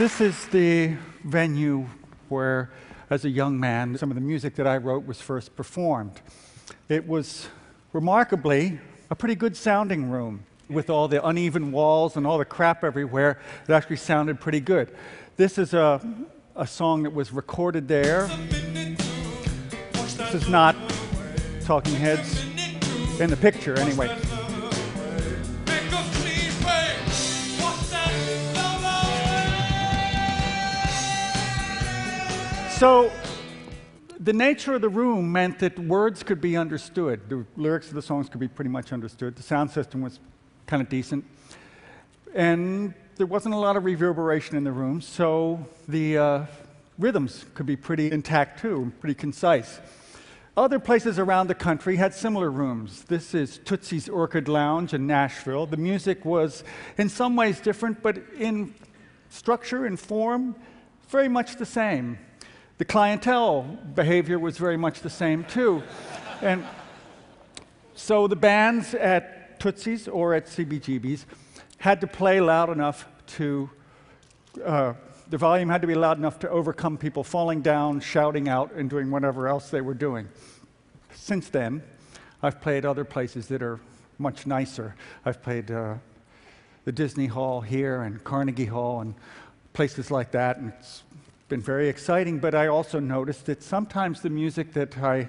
This is the venue where, as a young man, some of the music that I wrote was first performed. It was remarkably a pretty good sounding room with all the uneven walls and all the crap everywhere. It actually sounded pretty good. This is a, a song that was recorded there. This is not Talking Heads in the picture, anyway. So, the nature of the room meant that words could be understood. The lyrics of the songs could be pretty much understood. The sound system was kind of decent. And there wasn't a lot of reverberation in the room, so the uh, rhythms could be pretty intact too, pretty concise. Other places around the country had similar rooms. This is Tootsie's Orchid Lounge in Nashville. The music was in some ways different, but in structure and form, very much the same. The clientele behavior was very much the same, too. and so the bands at Tootsie's or at CBGB's had to play loud enough to, uh, the volume had to be loud enough to overcome people falling down, shouting out, and doing whatever else they were doing. Since then, I've played other places that are much nicer. I've played uh, the Disney Hall here and Carnegie Hall and places like that, and it's been very exciting, but I also noticed that sometimes the music that I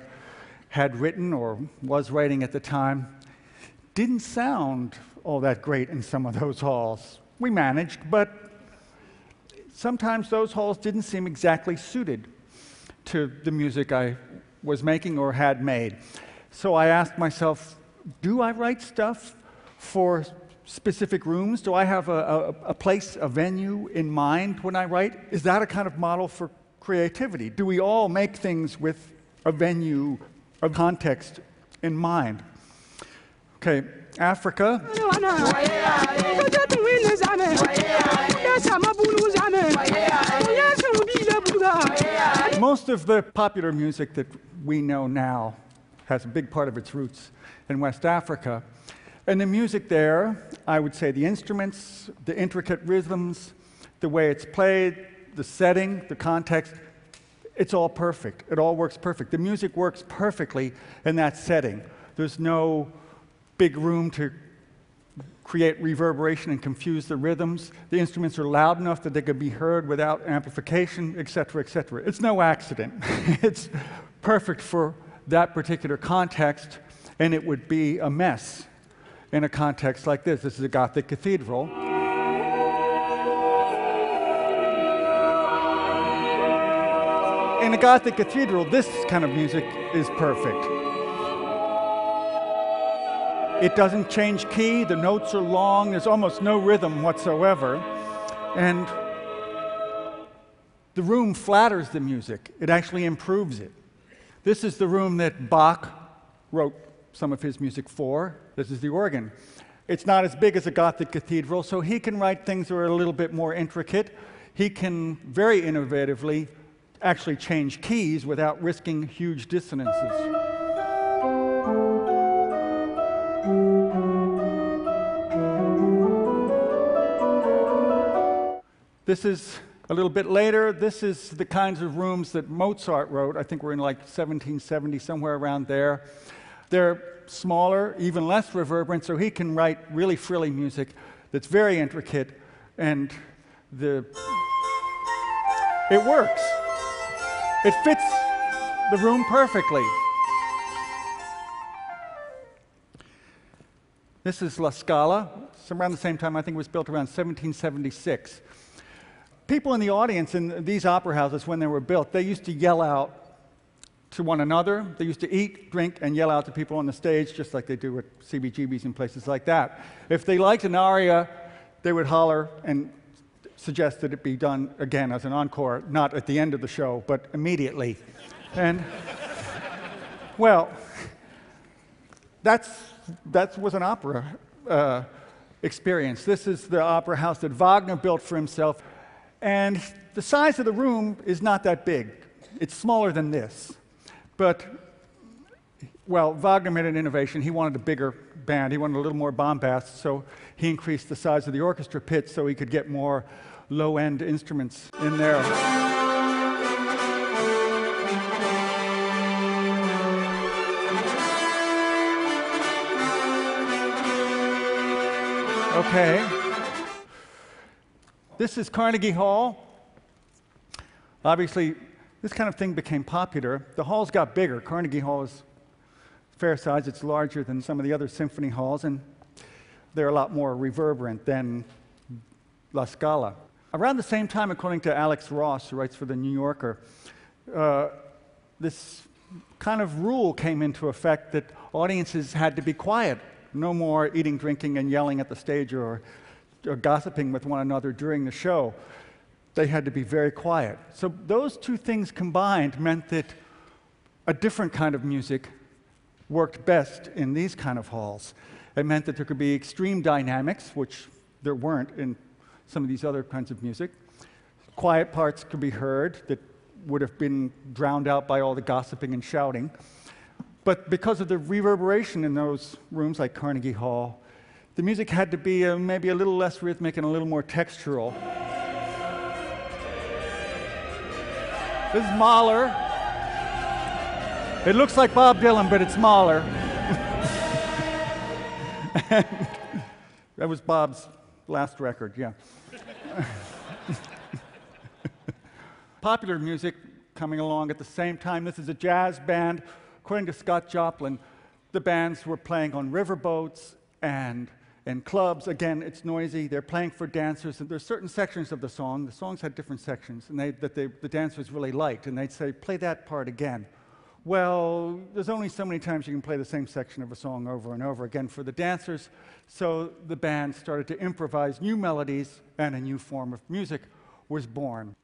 had written or was writing at the time didn't sound all that great in some of those halls. We managed, but sometimes those halls didn't seem exactly suited to the music I was making or had made. So I asked myself, do I write stuff for specific rooms? Do I have a, a, a, place, a venue in mind when I write? Is that a kind of model for creativity? Do we all make things with a venue, a context in mind? Okay, Africa. Most of the popular music that we know now has a big part of its roots in West Africa. And the music there, I would say the instruments, the intricate rhythms, the way it's played, the setting, the context, it's all perfect. It all works perfect. The music works perfectly in that setting. There's no big room to create reverberation and confuse the rhythms. The instruments are loud enough that they could be heard without amplification, et cetera, et cetera. It's no accident. it's perfect for that particular context, and it would be a mess in a context like this. This is a Gothic cathedral. In a Gothic cathedral, this kind of music is perfect. It doesn't change key, the notes are long, there's almost no rhythm whatsoever. And the room flatters the music, it actually improves it. This is the room that Bach wrote some of his music for. This is the organ. It's not as big as a Gothic cathedral, so he can write things that are a little bit more intricate. He can very innovatively actually change keys without risking huge dissonances. This is a little bit later. This is the kinds of rooms that Mozart wrote. I think we're in like 1770, somewhere around there. They're smaller, even less reverberant, so he can write really frilly music that's very intricate, and the it works. It fits the room perfectly. This is La Scala. It's around the same time, I think it was built around 1776. People in the audience in these opera houses, when they were built, they used to yell out to one another. They used to eat, drink, and yell out to people on the stage, just like they do at CBGBs and places like that. If they liked an aria, they would holler and suggest that it be done again as an encore, not at the end of the show, but immediately. and, well, that's, that was an opera uh, experience. This is the opera house that Wagner built for himself. And the size of the room is not that big. It's smaller than this. But, well, Wagner made an innovation. He wanted a bigger band, he wanted a little more bombast, so he increased the size of the orchestra pit so he could get more low end instruments in there. Okay. This is Carnegie Hall. Obviously, this kind of thing became popular. The halls got bigger. Carnegie Hall is fair size, it's larger than some of the other symphony halls, and they're a lot more reverberant than La Scala. Around the same time, according to Alex Ross, who writes for The New Yorker, uh, this kind of rule came into effect that audiences had to be quiet no more eating, drinking, and yelling at the stage or, or gossiping with one another during the show. They had to be very quiet. So those two things combined meant that a different kind of music worked best in these kind of halls. It meant that there could be extreme dynamics, which there weren't in some of these other kinds of music. Quiet parts could be heard that would have been drowned out by all the gossiping and shouting. But because of the reverberation in those rooms, like Carnegie Hall, the music had to be uh, maybe a little less rhythmic and a little more textural. This is Mahler. It looks like Bob Dylan, but it's Mahler. that was Bob's last record, yeah. Popular music coming along at the same time. This is a jazz band according to Scott Joplin, the bands were playing on riverboats and in clubs. Again, it's noisy. They're playing for dancers, and there's certain sections of the song. The songs had different sections, and they, that they, the dancers really liked, and they'd say, "Play that part again." Well, there's only so many times you can play the same section of a song over and over again for the dancers, so the band started to improvise new melodies, and a new form of music was born.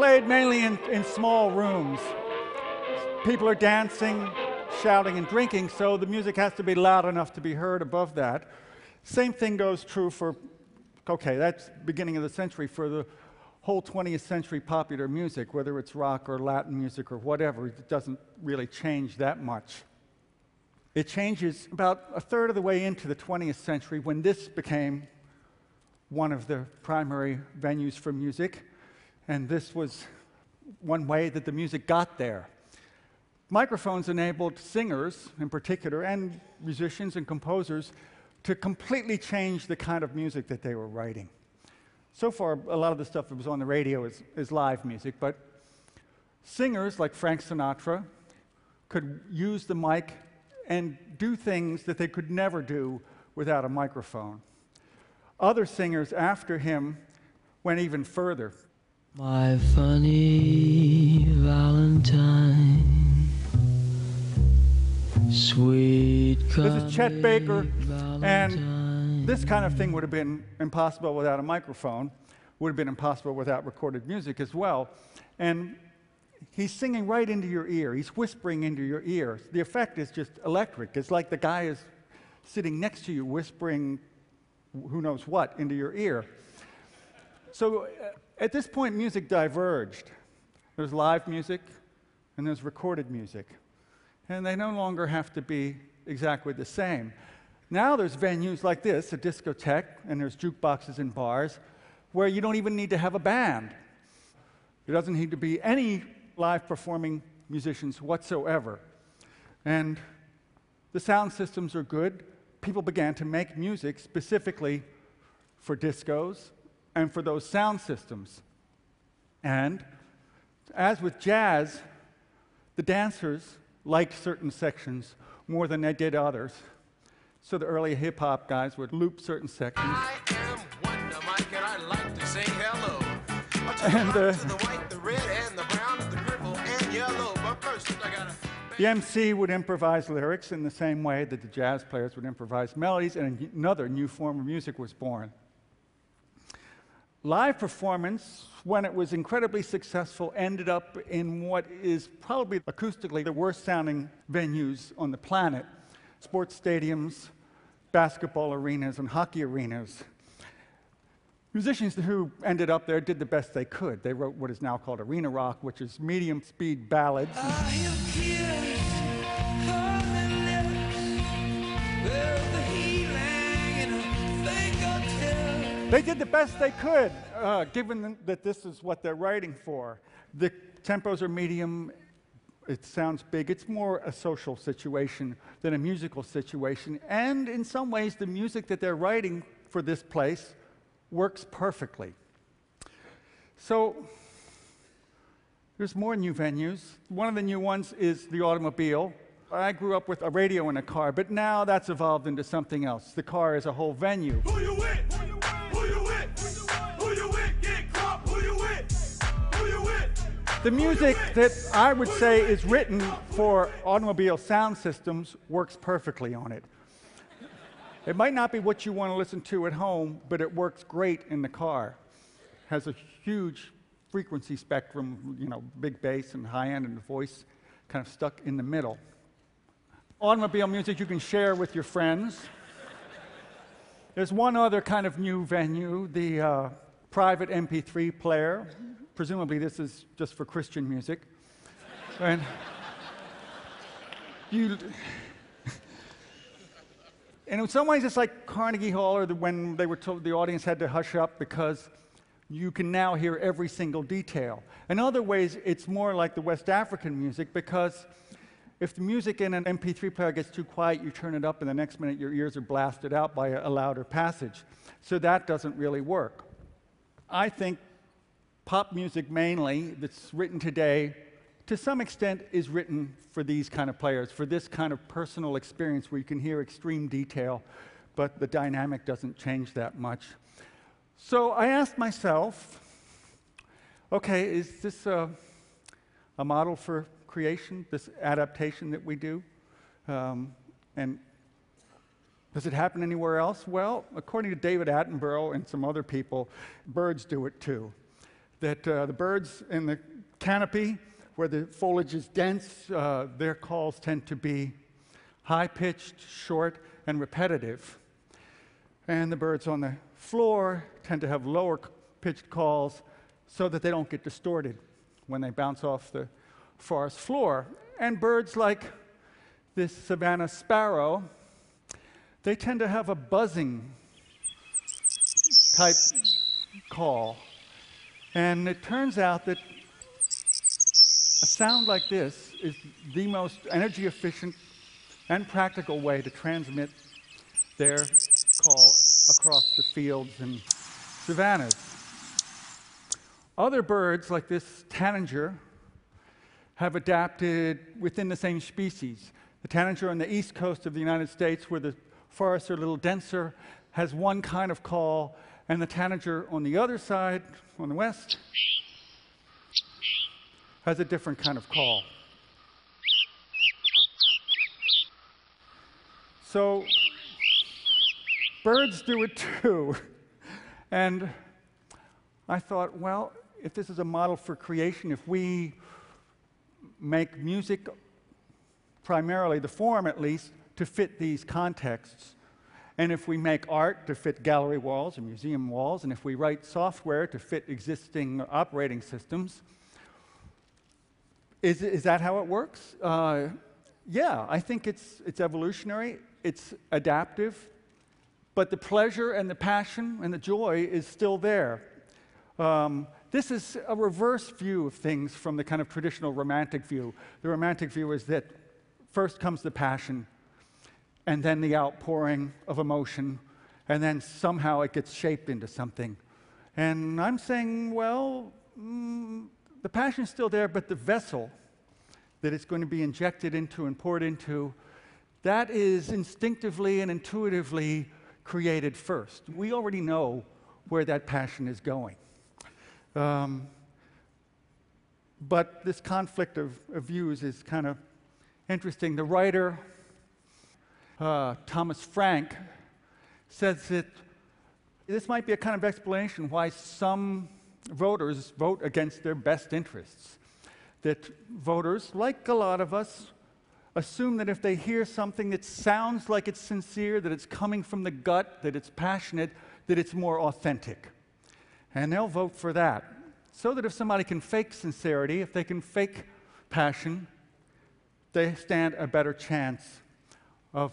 Played mainly in, in small rooms. People are dancing, shouting, and drinking, so the music has to be loud enough to be heard above that. Same thing goes true for, okay, that's beginning of the century, for the whole 20th century popular music, whether it's rock or Latin music or whatever, it doesn't really change that much. It changes about a third of the way into the 20th century when this became one of the primary venues for music and this was one way that the music got there. Microphones enabled singers, in particular, and musicians and composers to completely change the kind of music that they were writing. So far, a lot of the stuff that was on the radio is, is live music, but singers like Frank Sinatra could use the mic and do things that they could never do without a microphone. Other singers after him went even further. My funny Valentine, sweet. This is Chet Baker, and this kind of thing would have been impossible without a microphone, would have been impossible without recorded music as well. And he's singing right into your ear, he's whispering into your ear. The effect is just electric. It's like the guy is sitting next to you, whispering who knows what into your ear. So, uh, at this point, music diverged. There's live music and there's recorded music. And they no longer have to be exactly the same. Now there's venues like this, a discotheque, and there's jukeboxes in bars, where you don't even need to have a band. There doesn't need to be any live performing musicians whatsoever. And the sound systems are good. People began to make music specifically for discos and for those sound systems. And as with jazz, the dancers liked certain sections more than they did others. So the early hip hop guys would loop certain sections. I am Wonder Mike, and I like to say hello. And uh, the white, the red, and the brown, the purple, and yellow. But first, I gotta. The MC would improvise lyrics in the same way that the jazz players would improvise melodies, and another new form of music was born. Live performance, when it was incredibly successful, ended up in what is probably acoustically the worst sounding venues on the planet sports stadiums, basketball arenas, and hockey arenas. musicians who ended up there did the best they could. They wrote what is now called arena rock, which is medium speed ballads. They did the best they could, uh, given that this is what they're writing for. The tempos are medium. It sounds big. It's more a social situation than a musical situation. And in some ways, the music that they're writing for this place works perfectly. So there's more new venues. One of the new ones is the automobile. I grew up with a radio in a car, but now that's evolved into something else. The car is a whole venue. The music that I would say is written for automobile sound systems works perfectly on it. It might not be what you want to listen to at home, but it works great in the car. It Has a huge frequency spectrum, you know, big bass and high end and the voice kind of stuck in the middle. Automobile music you can share with your friends. There's one other kind of new venue, the uh, private MP3 player. Presumably, this is just for Christian music. and you, and in some ways, it's like Carnegie Hall, or the, when they were told the audience had to hush up because you can now hear every single detail. In other ways, it's more like the West African music because if the music in an MP3 player gets too quiet, you turn it up, and the next minute your ears are blasted out by a, a louder passage. So that doesn't really work. I think pop music mainly that's written today to some extent is written for these kind of players, for this kind of personal experience where you can hear extreme detail, but the dynamic doesn't change that much. So I asked myself, okay, is this a, a model for creation, this adaptation that we do? Um, and does it happen anywhere else? Well, according to David Attenborough and some other people, birds do it too. That uh, the birds in the canopy where the foliage is dense, uh, their calls tend to be high pitched, short, and repetitive. And the birds on the floor tend to have lower pitched calls so that they don't get distorted when they bounce off the forest floor. And birds like this savanna sparrow, they tend to have a buzzing type call. And it turns out that a sound like this is the most energy efficient and practical way to transmit their call across the fields and savannas. Other birds, like this tanager, have adapted within the same species. The tanager on the east coast of the United States, where the forests are a little denser, has one kind of call, and the tanager on the other side, on the west, has a different kind of call. So, birds do it too. And I thought, well, if this is a model for creation, if we make music primarily, the form at least, to fit these contexts, and if we make art to fit gallery walls and museum walls, and if we write software to fit existing operating systems, is, is that how it works? Uh, yeah, I think it's, it's evolutionary, it's adaptive, but the pleasure and the passion and the joy is still there. Um, this is a reverse view of things from the kind of traditional romantic view. The romantic view is that first comes the passion, and then the outpouring of emotion, and then somehow it gets shaped into something. And I'm saying, well, mm, the passion is still there, but the vessel that it's going to be injected into and poured into, that is instinctively and intuitively created first. We already know where that passion is going. Um, but this conflict of, of, views is kind of interesting. The writer, uh, Thomas Frank, says that this might be a kind of explanation why some voters vote against their best interests. That voters, like a lot of us, assume that if they hear something that sounds like it's sincere, that it's coming from the gut, that it's passionate, that it's more authentic. and they'll vote for that. So that if somebody can fake sincerity, if they can fake passion, they stand a better chance of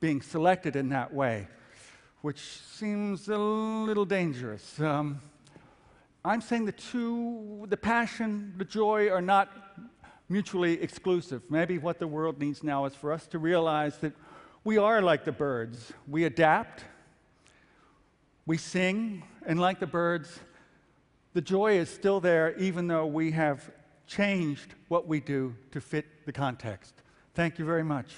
being selected in that way, which seems a little dangerous. Um, I'm saying the two, the passion, the joy, are not mutually exclusive. Maybe what the world needs now is for us to realize that we are like the birds. We adapt, we sing, and like the birds, the joy is still there even though we have changed what we do to fit the context. Thank you very much.